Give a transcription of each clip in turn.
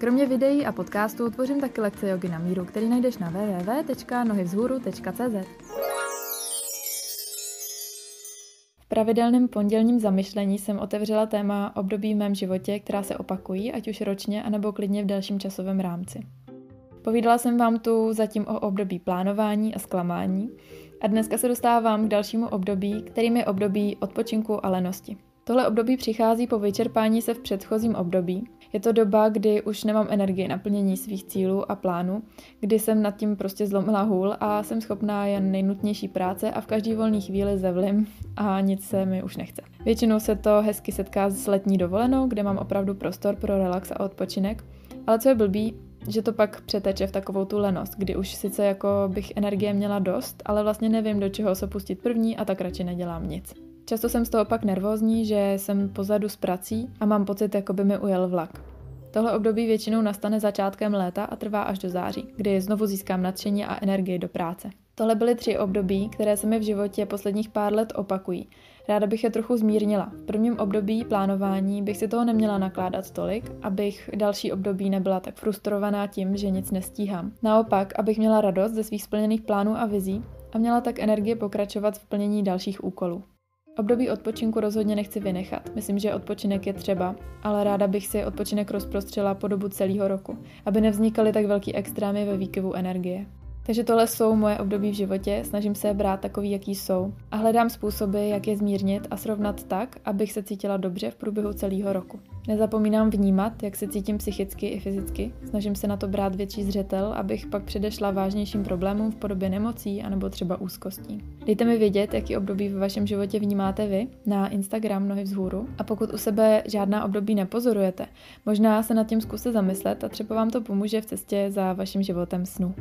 Kromě videí a podcastů tvořím taky lekce jogy na míru, který najdeš na www.nohyvzhůru.cz. V pravidelném pondělním zamyšlení jsem otevřela téma období v mém životě, která se opakují, ať už ročně, anebo klidně v dalším časovém rámci. Povídala jsem vám tu zatím o období plánování a zklamání a dneska se dostávám k dalšímu období, kterým je období odpočinku a lenosti. Tohle období přichází po vyčerpání se v předchozím období. Je to doba, kdy už nemám energii na plnění svých cílů a plánů, kdy jsem nad tím prostě zlomila hůl a jsem schopná jen nejnutnější práce a v každý volný chvíli zevlim a nic se mi už nechce. Většinou se to hezky setká s letní dovolenou, kde mám opravdu prostor pro relax a odpočinek, ale co je blbý, že to pak přeteče v takovou tu lenost, kdy už sice jako bych energie měla dost, ale vlastně nevím, do čeho se pustit první a tak radši nedělám nic. Často jsem z toho pak nervózní, že jsem pozadu s prací a mám pocit, jako by mi ujel vlak. Tohle období většinou nastane začátkem léta a trvá až do září, kdy znovu získám nadšení a energii do práce. Tohle byly tři období, které se mi v životě posledních pár let opakují. Ráda bych je trochu zmírnila. V prvním období plánování bych si toho neměla nakládat tolik, abych další období nebyla tak frustrovaná tím, že nic nestíhám. Naopak, abych měla radost ze svých splněných plánů a vizí a měla tak energie pokračovat v plnění dalších úkolů. Období odpočinku rozhodně nechci vynechat. Myslím, že odpočinek je třeba, ale ráda bych si odpočinek rozprostřela po dobu celého roku, aby nevznikaly tak velký extrémy ve výkyvu energie. Takže tohle jsou moje období v životě, snažím se brát takový, jaký jsou a hledám způsoby, jak je zmírnit a srovnat tak, abych se cítila dobře v průběhu celého roku. Nezapomínám vnímat, jak se cítím psychicky i fyzicky, snažím se na to brát větší zřetel, abych pak předešla vážnějším problémům v podobě nemocí anebo třeba úzkostí. Dejte mi vědět, jaký období v vašem životě vnímáte vy na Instagram Nohy vzhůru a pokud u sebe žádná období nepozorujete, možná se nad tím zkuste zamyslet a třeba vám to pomůže v cestě za vaším životem snu.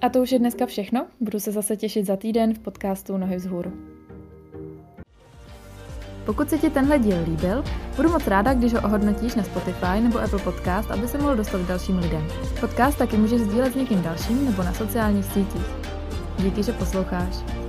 A to už je dneska všechno. Budu se zase těšit za týden v podcastu Nohy vzhůru. Pokud se ti tenhle díl líbil, budu moc ráda, když ho ohodnotíš na Spotify nebo Apple Podcast, aby se mohl dostat k dalším lidem. Podcast taky můžeš sdílet s někým dalším nebo na sociálních sítích. Díky, že posloucháš.